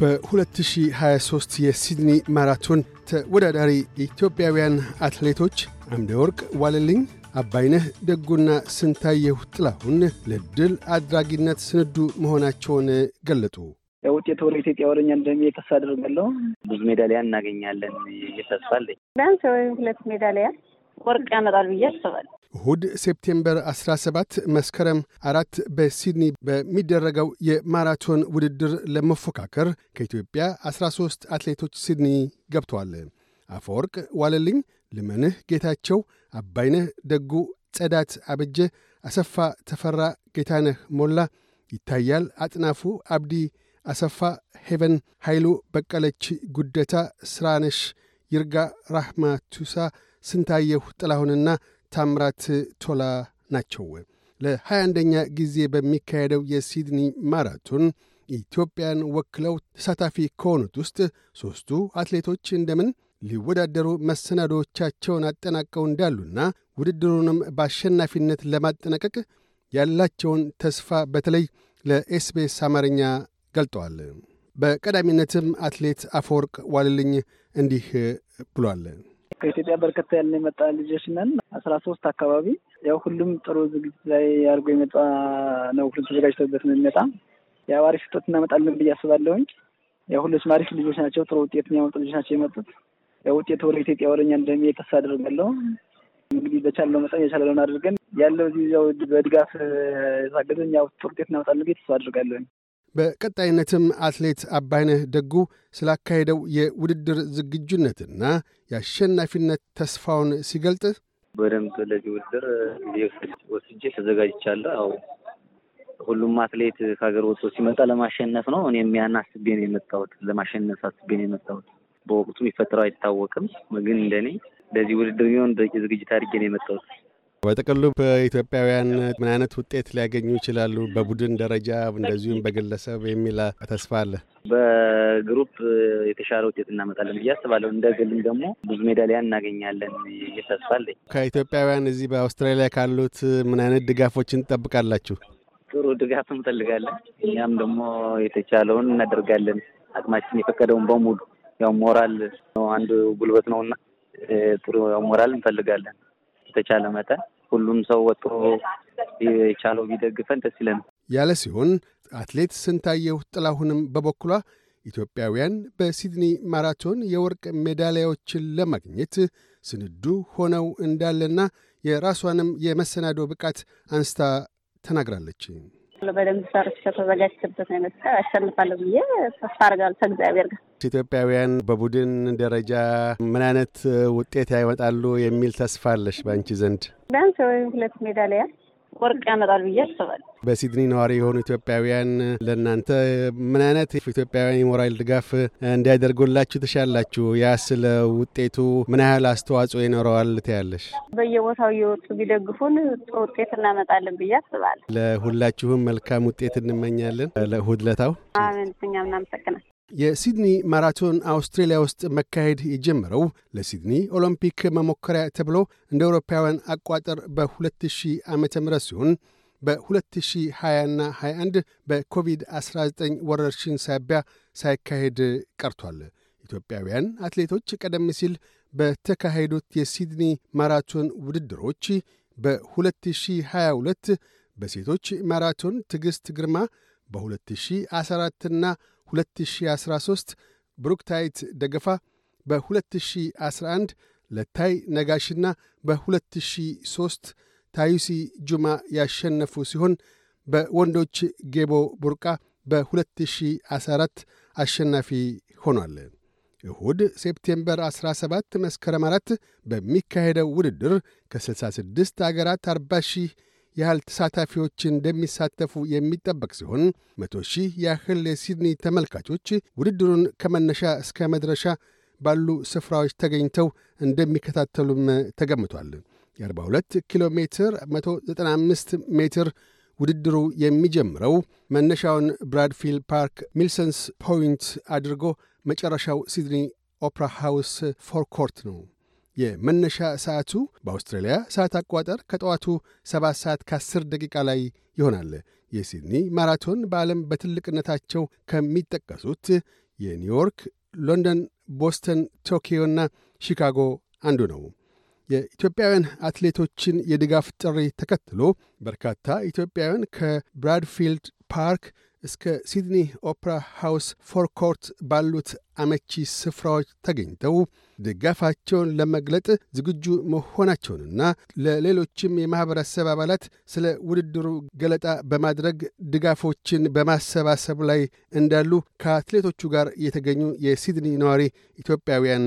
በ2023 የሲድኒ ማራቶን ተወዳዳሪ ኢትዮጵያውያን አትሌቶች አምደ ወርቅ ዋለልኝ፣ አባይነህ ደጉና ስንታየሁ ጥላሁን ለድል አድራጊነት ስንዱ መሆናቸውን ገለጡ። ውጤቱ ወደ ኢትዮጵያ ወደኛ እንደሚሄድ ተስፋ አደርጋለሁ። ብዙ ሜዳሊያ እናገኛለን ተስፋ አለኝ። ቢያንስ ሁለት ሜዳሊያ ወርቅ ያመጣል ብዬ አስባለሁ። እሁድ September 17 መስከረም አራት በሲድኒ በሚደረገው የማራቶን ውድድር ለመፎካከር ከኢትዮጵያ 13 አትሌቶች ሲድኒ ገብተዋል። አፈወርቅ ዋለልኝ፣ ልመንህ ጌታቸው፣ አባይነህ ደጉ፣ ጸዳት አበጀ፣ አሰፋ ተፈራ፣ ጌታነህ ሞላ፣ ይታያል አጥናፉ፣ አብዲ አሰፋ፣ ሄቨን ኃይሉ፣ በቀለች ጉደታ፣ ስራነሽ ይርጋ፣ ራህማ ቱሳ፣ ስንታየሁ ጥላሁንና ታምራት ቶላ ናቸው። ለ21ኛ ጊዜ በሚካሄደው የሲድኒ ማራቶን ኢትዮጵያን ወክለው ተሳታፊ ከሆኑት ውስጥ ሦስቱ አትሌቶች እንደምን ሊወዳደሩ መሰናዶዎቻቸውን አጠናቀው እንዳሉና ውድድሩንም በአሸናፊነት ለማጠናቀቅ ያላቸውን ተስፋ በተለይ ለኤስቤስ አማርኛ ገልጠዋል። በቀዳሚነትም አትሌት አፈወርቅ ዋልልኝ እንዲህ ብሏል። ከኢትዮጵያ በርከታ ያለ የመጣ ልጆች ነን። አስራ ሶስት አካባቢ ያው ሁሉም ጥሩ ዝግጅት ላይ አድርጎ የመጣ ነው። ሁሉም ተዘጋጅተውበት ነው የሚመጣ። ያው አሪፍ ውጤት እናመጣለን ብዬ አስባለሁኝ። ያው ሁሎችም አሪፍ ልጆች ናቸው። ጥሩ ውጤት የሚያመጡ ልጆች ናቸው የመጡት። ያው ውጤቱ ወደ ኢትዮጵያ ወደኛ እንደሚሄድ ተስፋ አደርጋለሁ። እንግዲህ በቻለው መጠን የቻለውን አድርገን ያለው እዚህ በድጋፍ የታገዘኝ ያው ጥሩ ውጤት እናመጣለን ብዬ ተስፋ አድርጋለሁኝ። በቀጣይነትም አትሌት አባይነህ ደጉ ስላካሄደው የውድድር ዝግጁነትና የአሸናፊነት ተስፋውን ሲገልጥ በደንብ ለዚህ ውድድር ወስጄ ተዘጋጅቻለሁ። ያው ሁሉም አትሌት ከሀገር ወጥቶ ሲመጣ ለማሸነፍ ነው። እኔም ያን አስቤ ነው የመጣሁት፣ ለማሸነፍ አስቤ ነው የመጣሁት። በወቅቱ የሚፈጠረው አይታወቅም፣ ግን እንደኔ ለዚህ ውድድር ቢሆን በቂ ዝግጅት አድርጌ ነው የመጣሁት። በጥቅሉ በኢትዮጵያውያን ምን አይነት ውጤት ሊያገኙ ይችላሉ? በቡድን ደረጃ እንደዚሁም በግለሰብ የሚል ተስፋ አለ። በ group የተሻለ ውጤት እናመጣለን ብዬ አስባለሁ። እንደ ግልም ደግሞ ብዙ ሜዳሊያ እናገኛለን ተስፋ አለኝ። ከኢትዮጵያውያን እዚህ በአውስትራሊያ ካሉት ምን አይነት ድጋፎችን ትጠብቃላችሁ? ጥሩ ድጋፍ እንፈልጋለን። እኛም ደግሞ የተቻለውን እናደርጋለን። አቅማችን የፈቀደውን በሙሉ ያው ሞራል አንዱ ጉልበት ነውና ጥሩ ሞራል እንፈልጋለን የተቻለ መጠን ሁሉም ሰው ወጥቶ የቻለው ቢደግፈን ደስ ይለን ያለ ሲሆን አትሌት ስንታየሁ ጥላሁንም በበኩሏ ኢትዮጵያውያን በሲድኒ ማራቶን የወርቅ ሜዳሊያዎችን ለማግኘት ስንዱ ሆነው እንዳለና የራሷንም የመሰናዶ ብቃት አንስታ ተናግራለች። በደንብ ሰርቼ ከተዘጋጀሁበት አይነት አሸንፋለሁ ብዬ ተስፋ አደርጋለሁ ከእግዚአብሔር ጋር። ኢትዮጵያውያን በቡድን ደረጃ ምን አይነት ውጤት ያመጣሉ የሚል ተስፋ አለሽ በአንቺ ዘንድ? ቢያንስ ሁለት ሜዳሊያ ወርቅ ያመጣል ብዬ አስባለሁ። በሲድኒ ነዋሪ የሆኑ ኢትዮጵያውያን ለእናንተ ምን አይነት ኢትዮጵያውያን የሞራል ድጋፍ እንዲያደርጉላችሁ ትሻላችሁ? ያ ስለ ውጤቱ ምን ያህል አስተዋጽኦ ይኖረዋል ትያለሽ? በየቦታው እየወጡ ቢደግፉን ጥሩ ውጤት እናመጣለን ብዬ አስባለሁ። ለሁላችሁም መልካም ውጤት እንመኛለን። ለእሁድ ለታው አሜን። እኛም እናመሰግናል። የሲድኒ ማራቶን አውስትሬሊያ ውስጥ መካሄድ የጀመረው ለሲድኒ ኦሎምፒክ መሞከሪያ ተብሎ እንደ አውሮፓውያን አቋጠር በ2000 ዓ ም ሲሆን በ2020ና 21 በኮቪድ-19 ወረርሽኝ ሳቢያ ሳይካሄድ ቀርቷል። ኢትዮጵያውያን አትሌቶች ቀደም ሲል በተካሄዱት የሲድኒ ማራቶን ውድድሮች በ2022 በሴቶች ማራቶን ትዕግሥት ግርማ በ2014ና 2013 ብሩክታይት ደገፋ በ2011 ለታይ ነጋሽና በ2003 ታዩሲ ጁማ ያሸነፉ ሲሆን በወንዶች ጌቦ ቡርቃ በ2014 አሸናፊ ሆኗል። እሁድ September 17 መስከረም 4 በሚካሄደው ውድድር ከ66 አገራት 40 ሺህ ያህል ተሳታፊዎች እንደሚሳተፉ የሚጠበቅ ሲሆን መቶ ሺህ ያህል የሲድኒ ተመልካቾች ውድድሩን ከመነሻ እስከ መድረሻ ባሉ ስፍራዎች ተገኝተው እንደሚከታተሉም ተገምቷል። የ42 ኪሎ ሜትር 195 ሜትር ውድድሩ የሚጀምረው መነሻውን ብራድፊልድ ፓርክ ሚልሰንስ ፖይንት አድርጎ መጨረሻው ሲድኒ ኦፕራ ሃውስ ፎርኮርት ነው። የመነሻ ሰዓቱ በአውስትራሊያ ሰዓት አቋጠር ከጠዋቱ 7 ሰዓት ከ10 ደቂቃ ላይ ይሆናል። የሲድኒ ማራቶን በዓለም በትልቅነታቸው ከሚጠቀሱት የኒውዮርክ፣ ሎንደን፣ ቦስተን፣ ቶኪዮና ሺካጎ አንዱ ነው። የኢትዮጵያውያን አትሌቶችን የድጋፍ ጥሪ ተከትሎ በርካታ ኢትዮጵያውያን ከብራድፊልድ ፓርክ እስከ ሲድኒ ኦፕራ ሃውስ ፎርኮርት ባሉት አመቺ ስፍራዎች ተገኝተው ድጋፋቸውን ለመግለጥ ዝግጁ መሆናቸውንና ለሌሎችም የማኅበረሰብ አባላት ስለ ውድድሩ ገለጣ በማድረግ ድጋፎችን በማሰባሰብ ላይ እንዳሉ ከአትሌቶቹ ጋር የተገኙ የሲድኒ ነዋሪ ኢትዮጵያውያን